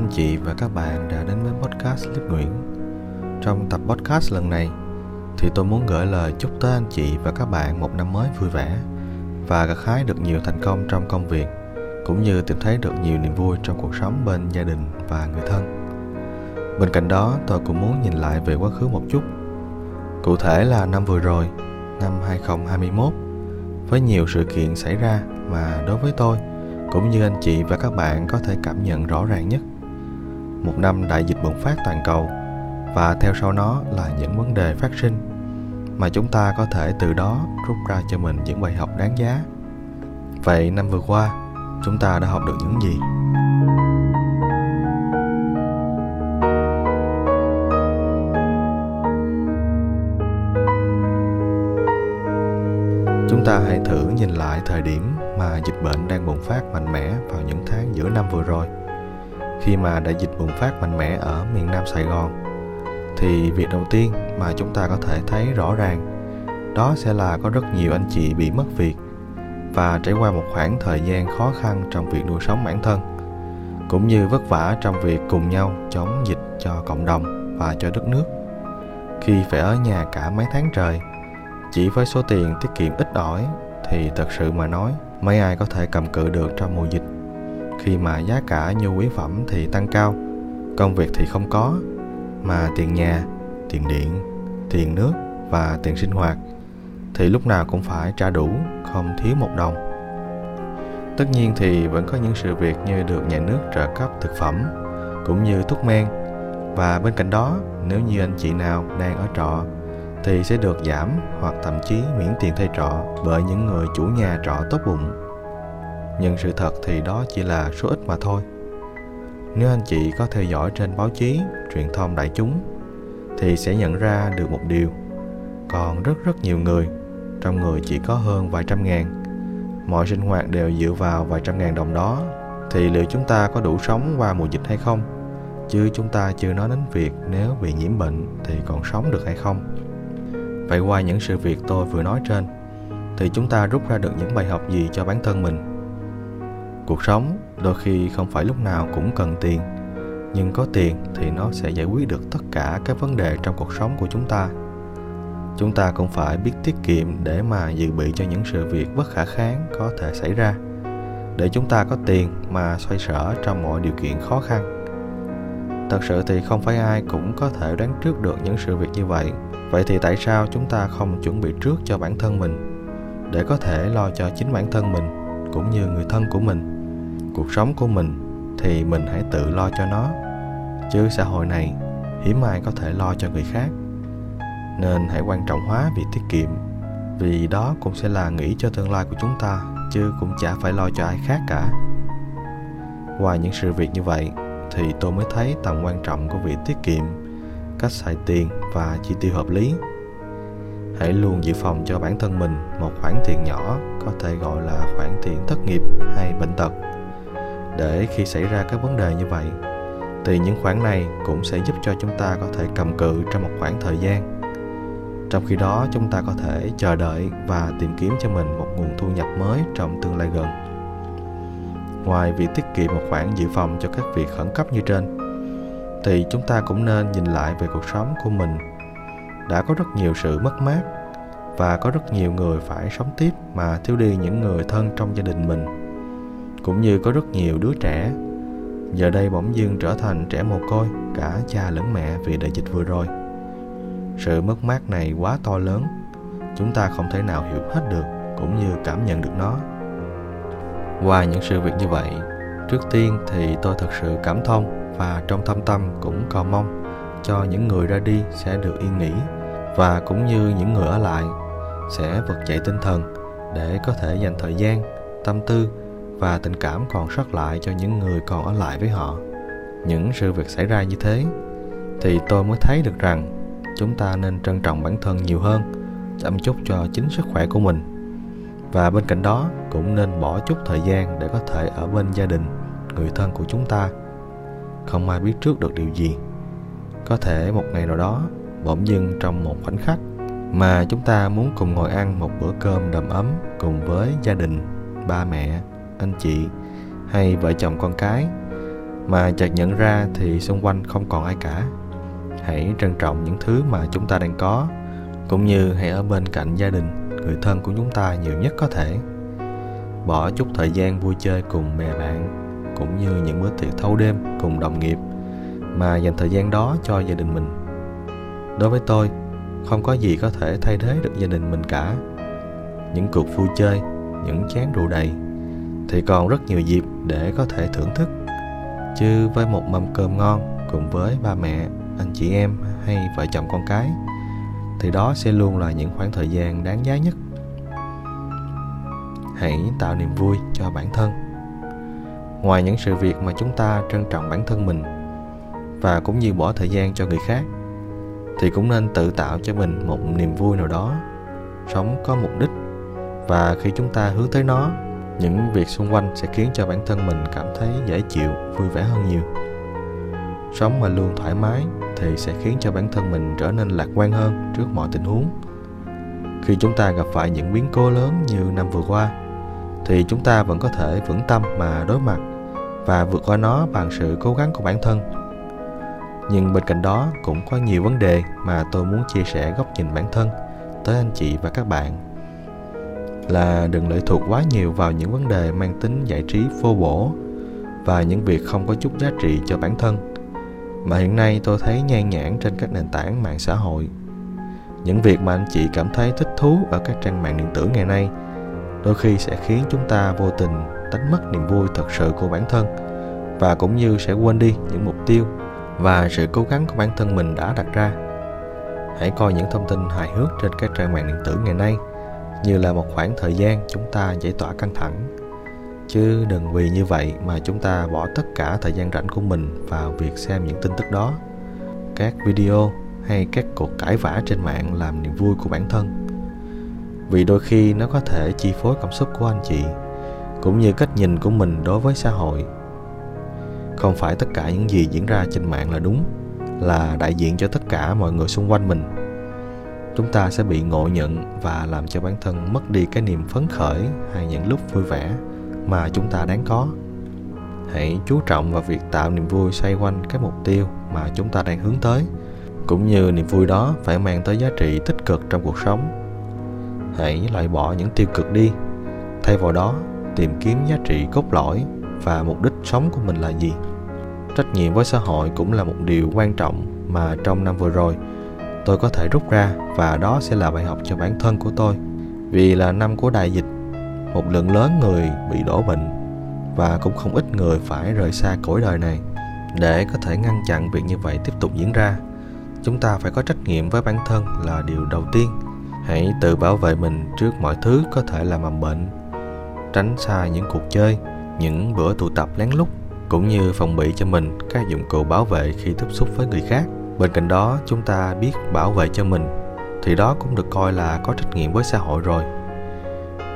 anh chị và các bạn đã đến với podcast Clip Nguyễn. Trong tập podcast lần này thì tôi muốn gửi lời chúc tới anh chị và các bạn một năm mới vui vẻ và gặt hái được nhiều thành công trong công việc cũng như tìm thấy được nhiều niềm vui trong cuộc sống bên gia đình và người thân. Bên cạnh đó, tôi cũng muốn nhìn lại về quá khứ một chút. Cụ thể là năm vừa rồi, năm 2021, với nhiều sự kiện xảy ra mà đối với tôi cũng như anh chị và các bạn có thể cảm nhận rõ ràng nhất. Một năm đại dịch bùng phát toàn cầu và theo sau nó là những vấn đề phát sinh mà chúng ta có thể từ đó rút ra cho mình những bài học đáng giá. Vậy năm vừa qua, chúng ta đã học được những gì? Chúng ta hãy thử nhìn lại thời điểm mà dịch bệnh đang bùng phát mạnh mẽ vào những tháng giữa năm vừa rồi. Khi mà đại dịch bùng phát mạnh mẽ ở miền Nam Sài Gòn, thì việc đầu tiên mà chúng ta có thể thấy rõ ràng đó sẽ là có rất nhiều anh chị bị mất việc và trải qua một khoảng thời gian khó khăn trong việc nuôi sống bản thân cũng như vất vả trong việc cùng nhau chống dịch cho cộng đồng và cho đất nước. Khi phải ở nhà cả mấy tháng trời chỉ với số tiền tiết kiệm ít ỏi thì thật sự mà nói mấy ai có thể cầm cự được trong mùa dịch khi mà giá cả nhu yếu phẩm thì tăng cao. Công việc thì không có, mà tiền nhà, tiền điện, tiền nước và tiền sinh hoạt thì lúc nào cũng phải trả đủ, không thiếu một đồng. Tất nhiên thì vẫn có những sự việc như được nhà nước trợ cấp thực phẩm cũng như thuốc men. Và bên cạnh đó, nếu như anh chị nào đang ở trọ thì sẽ được giảm hoặc thậm chí miễn tiền thuê trọ bởi những người chủ nhà trọ tốt bụng nhưng sự thật thì đó chỉ là số ít mà thôi. Nếu anh chị có theo dõi trên báo chí, truyền thông đại chúng, thì sẽ nhận ra được một điều. Còn rất rất nhiều người, trong người chỉ có hơn vài trăm ngàn. Mọi sinh hoạt đều dựa vào vài trăm ngàn đồng đó. Thì liệu chúng ta có đủ sống qua mùa dịch hay không? Chứ chúng ta chưa nói đến việc nếu bị nhiễm bệnh thì còn sống được hay không? Vậy qua những sự việc tôi vừa nói trên, thì chúng ta rút ra được những bài học gì cho bản thân mình? Cuộc sống đôi khi không phải lúc nào cũng cần tiền. Nhưng có tiền thì nó sẽ giải quyết được tất cả các vấn đề trong cuộc sống của chúng ta. Chúng ta cũng phải biết tiết kiệm để mà dự bị cho những sự việc bất khả kháng có thể xảy ra. Để chúng ta có tiền mà xoay sở trong mọi điều kiện khó khăn. Thật sự thì không phải ai cũng có thể đoán trước được những sự việc như vậy. Vậy thì tại sao chúng ta không chuẩn bị trước cho bản thân mình? Để có thể lo cho chính bản thân mình, cũng như người thân của mình cuộc sống của mình thì mình hãy tự lo cho nó. Chứ xã hội này, hiếm ai có thể lo cho người khác. Nên hãy quan trọng hóa việc tiết kiệm, vì đó cũng sẽ là nghĩ cho tương lai của chúng ta, chứ cũng chả phải lo cho ai khác cả. Qua những sự việc như vậy, thì tôi mới thấy tầm quan trọng của việc tiết kiệm, cách xài tiền và chi tiêu hợp lý. Hãy luôn dự phòng cho bản thân mình một khoản tiền nhỏ, có thể gọi là khoản tiền thất nghiệp hay bệnh tật để khi xảy ra các vấn đề như vậy, thì những khoản này cũng sẽ giúp cho chúng ta có thể cầm cự trong một khoảng thời gian. Trong khi đó, chúng ta có thể chờ đợi và tìm kiếm cho mình một nguồn thu nhập mới trong tương lai gần. Ngoài việc tiết kiệm một khoản dự phòng cho các việc khẩn cấp như trên, thì chúng ta cũng nên nhìn lại về cuộc sống của mình. Đã có rất nhiều sự mất mát và có rất nhiều người phải sống tiếp mà thiếu đi những người thân trong gia đình mình cũng như có rất nhiều đứa trẻ. Giờ đây bỗng dưng trở thành trẻ mồ côi, cả cha lẫn mẹ vì đại dịch vừa rồi. Sự mất mát này quá to lớn, chúng ta không thể nào hiểu hết được cũng như cảm nhận được nó. Qua những sự việc như vậy, trước tiên thì tôi thật sự cảm thông và trong thâm tâm cũng cầu mong cho những người ra đi sẽ được yên nghỉ và cũng như những người ở lại sẽ vực dậy tinh thần để có thể dành thời gian, tâm tư và tình cảm còn sót lại cho những người còn ở lại với họ. Những sự việc xảy ra như thế thì tôi mới thấy được rằng chúng ta nên trân trọng bản thân nhiều hơn, chăm chút cho chính sức khỏe của mình. Và bên cạnh đó cũng nên bỏ chút thời gian để có thể ở bên gia đình, người thân của chúng ta. Không ai biết trước được điều gì. Có thể một ngày nào đó, bỗng dưng trong một khoảnh khắc mà chúng ta muốn cùng ngồi ăn một bữa cơm đầm ấm cùng với gia đình, ba mẹ anh chị hay vợ chồng con cái. Mà chợt nhận ra thì xung quanh không còn ai cả. Hãy trân trọng những thứ mà chúng ta đang có, cũng như hãy ở bên cạnh gia đình, người thân của chúng ta nhiều nhất có thể. Bỏ chút thời gian vui chơi cùng bè bạn, cũng như những bữa tiệc thâu đêm cùng đồng nghiệp mà dành thời gian đó cho gia đình mình. Đối với tôi, không có gì có thể thay thế được gia đình mình cả. Những cuộc vui chơi, những chén rượu đầy thì còn rất nhiều dịp để có thể thưởng thức. Chứ với một mâm cơm ngon cùng với ba mẹ, anh chị em hay vợ chồng con cái, thì đó sẽ luôn là những khoảng thời gian đáng giá nhất. Hãy tạo niềm vui cho bản thân. Ngoài những sự việc mà chúng ta trân trọng bản thân mình và cũng như bỏ thời gian cho người khác, thì cũng nên tự tạo cho mình một niềm vui nào đó, sống có mục đích và khi chúng ta hướng tới nó những việc xung quanh sẽ khiến cho bản thân mình cảm thấy dễ chịu, vui vẻ hơn nhiều. Sống mà luôn thoải mái thì sẽ khiến cho bản thân mình trở nên lạc quan hơn trước mọi tình huống. Khi chúng ta gặp phải những biến cố lớn như năm vừa qua, thì chúng ta vẫn có thể vững tâm mà đối mặt và vượt qua nó bằng sự cố gắng của bản thân. Nhưng bên cạnh đó cũng có nhiều vấn đề mà tôi muốn chia sẻ góc nhìn bản thân tới anh chị và các bạn là đừng lệ thuộc quá nhiều vào những vấn đề mang tính giải trí vô bổ và những việc không có chút giá trị cho bản thân. Mà hiện nay tôi thấy nhan nhản trên các nền tảng mạng xã hội. Những việc mà anh chị cảm thấy thích thú ở các trang mạng điện tử ngày nay đôi khi sẽ khiến chúng ta vô tình đánh mất niềm vui thật sự của bản thân và cũng như sẽ quên đi những mục tiêu và sự cố gắng của bản thân mình đã đặt ra. Hãy coi những thông tin hài hước trên các trang mạng điện tử ngày nay như là một khoảng thời gian chúng ta giải tỏa căng thẳng. Chứ đừng vì như vậy mà chúng ta bỏ tất cả thời gian rảnh của mình vào việc xem những tin tức đó. Các video hay các cuộc cãi vã trên mạng làm niềm vui của bản thân. Vì đôi khi nó có thể chi phối cảm xúc của anh chị, cũng như cách nhìn của mình đối với xã hội. Không phải tất cả những gì diễn ra trên mạng là đúng, là đại diện cho tất cả mọi người xung quanh mình chúng ta sẽ bị ngộ nhận và làm cho bản thân mất đi cái niềm phấn khởi hay những lúc vui vẻ mà chúng ta đáng có. Hãy chú trọng vào việc tạo niềm vui xoay quanh cái mục tiêu mà chúng ta đang hướng tới, cũng như niềm vui đó phải mang tới giá trị tích cực trong cuộc sống. Hãy loại bỏ những tiêu cực đi. Thay vào đó, tìm kiếm giá trị cốt lõi và mục đích sống của mình là gì. Trách nhiệm với xã hội cũng là một điều quan trọng mà trong năm vừa rồi tôi có thể rút ra và đó sẽ là bài học cho bản thân của tôi. Vì là năm của đại dịch, một lượng lớn người bị đổ bệnh và cũng không ít người phải rời xa cõi đời này. Để có thể ngăn chặn việc như vậy tiếp tục diễn ra, chúng ta phải có trách nhiệm với bản thân là điều đầu tiên. Hãy tự bảo vệ mình trước mọi thứ có thể làm mầm bệnh, tránh xa những cuộc chơi, những bữa tụ tập lén lút, cũng như phòng bị cho mình các dụng cụ bảo vệ khi tiếp xúc với người khác bên cạnh đó, chúng ta biết bảo vệ cho mình, thì đó cũng được coi là có trách nhiệm với xã hội rồi.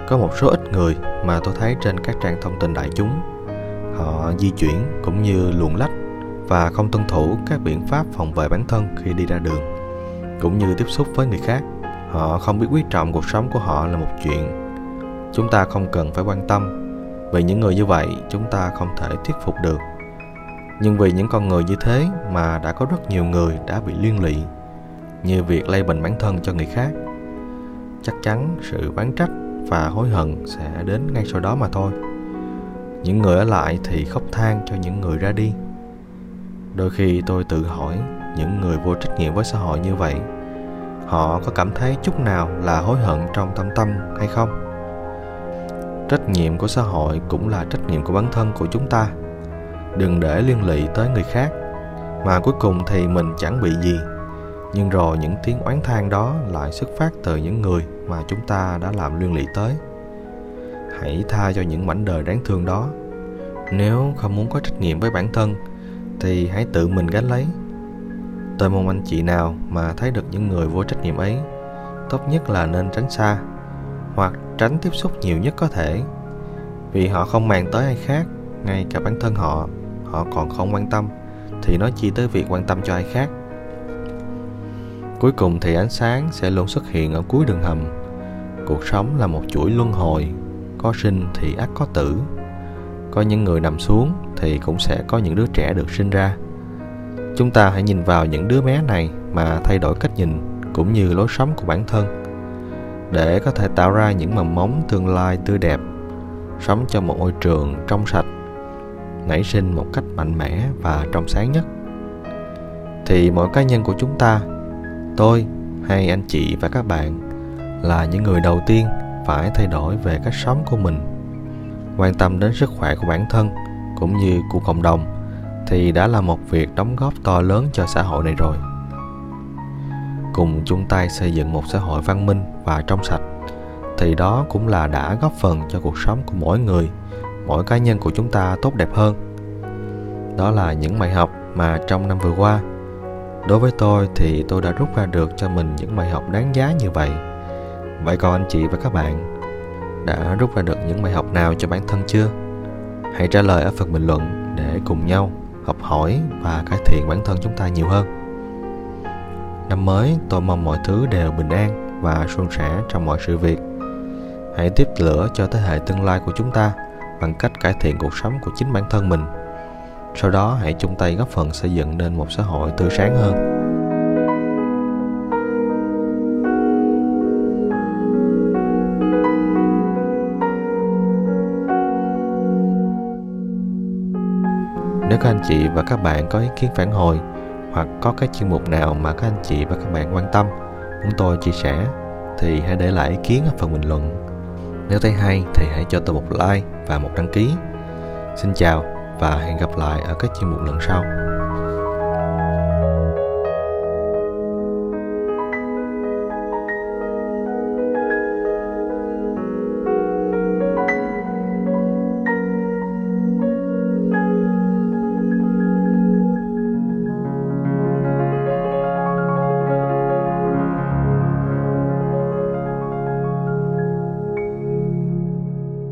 Có một số ít người mà tôi thấy trên các trang thông tin đại chúng, họ di chuyển cũng như luồn lách và không tuân thủ các biện pháp phòng vệ bản thân khi đi ra đường, cũng như tiếp xúc với người khác. Họ không biết quý trọng cuộc sống của họ là một chuyện chúng ta không cần phải quan tâm. Vì những người như vậy, chúng ta không thể thuyết phục được nhưng vì những con người như thế mà đã có rất nhiều người đã bị liên lụy, như việc lây bệnh bản thân cho người khác. Chắc chắn sự oán trách và hối hận sẽ đến ngay sau đó mà thôi. Những người ở lại thì khóc than cho những người ra đi. Đôi khi tôi tự hỏi những người vô trách nhiệm với xã hội như vậy, họ có cảm thấy chút nào là hối hận trong tâm tâm hay không? Trách nhiệm của xã hội cũng là trách nhiệm của bản thân của chúng ta đừng để liên lụy tới người khác. Mà cuối cùng thì mình chẳng bị gì. Nhưng rồi những tiếng oán than đó lại xuất phát từ những người mà chúng ta đã làm liên lụy tới. Hãy tha cho những mảnh đời đáng thương đó. Nếu không muốn có trách nhiệm với bản thân, thì hãy tự mình gánh lấy. Tôi mong anh chị nào mà thấy được những người vô trách nhiệm ấy, tốt nhất là nên tránh xa, hoặc tránh tiếp xúc nhiều nhất có thể. Vì họ không màng tới ai khác, ngay cả bản thân họ họ còn không quan tâm, thì nói chi tới việc quan tâm cho ai khác. Cuối cùng thì ánh sáng sẽ luôn xuất hiện ở cuối đường hầm. Cuộc sống là một chuỗi luân hồi, có sinh thì ắt có tử. Có những người nằm xuống thì cũng sẽ có những đứa trẻ được sinh ra. Chúng ta hãy nhìn vào những đứa bé này mà thay đổi cách nhìn cũng như lối sống của bản thân. Để có thể tạo ra những mầm mống tương lai tươi đẹp, sống trong một môi trường trong sạch nảy sinh một cách mạnh mẽ và trong sáng nhất. Thì mỗi cá nhân của chúng ta, tôi hay anh chị và các bạn, là những người đầu tiên phải thay đổi về cách sống của mình, quan tâm đến sức khỏe của bản thân cũng như của cộng đồng thì đã là một việc đóng góp to lớn cho xã hội này rồi. Cùng chung tay xây dựng một xã hội văn minh và trong sạch thì đó cũng là đã góp phần cho cuộc sống của mỗi người mỗi cá nhân của chúng ta tốt đẹp hơn. Đó là những bài học mà trong năm vừa qua, đối với tôi thì tôi đã rút ra được cho mình những bài học đáng giá như vậy. Vậy còn anh chị và các bạn, đã rút ra được những bài học nào cho bản thân chưa? Hãy trả lời ở phần bình luận để cùng nhau học hỏi và cải thiện bản thân chúng ta nhiều hơn. Năm mới, tôi mong mọi thứ đều bình an và suôn sẻ trong mọi sự việc. Hãy tiếp lửa cho thế hệ tương lai của chúng ta bằng cách cải thiện cuộc sống của chính bản thân mình. Sau đó, hãy chung tay góp phần xây dựng nên một xã hội tươi sáng hơn. Nếu các anh chị và các bạn có ý kiến phản hồi hoặc có cái chuyên mục nào mà các anh chị và các bạn quan tâm muốn tôi chia sẻ, thì hãy để lại ý kiến ở phần bình luận nếu thấy hay thì hãy cho tôi một like và một đăng ký. Xin chào và hẹn gặp lại ở các chuyên mục lần sau.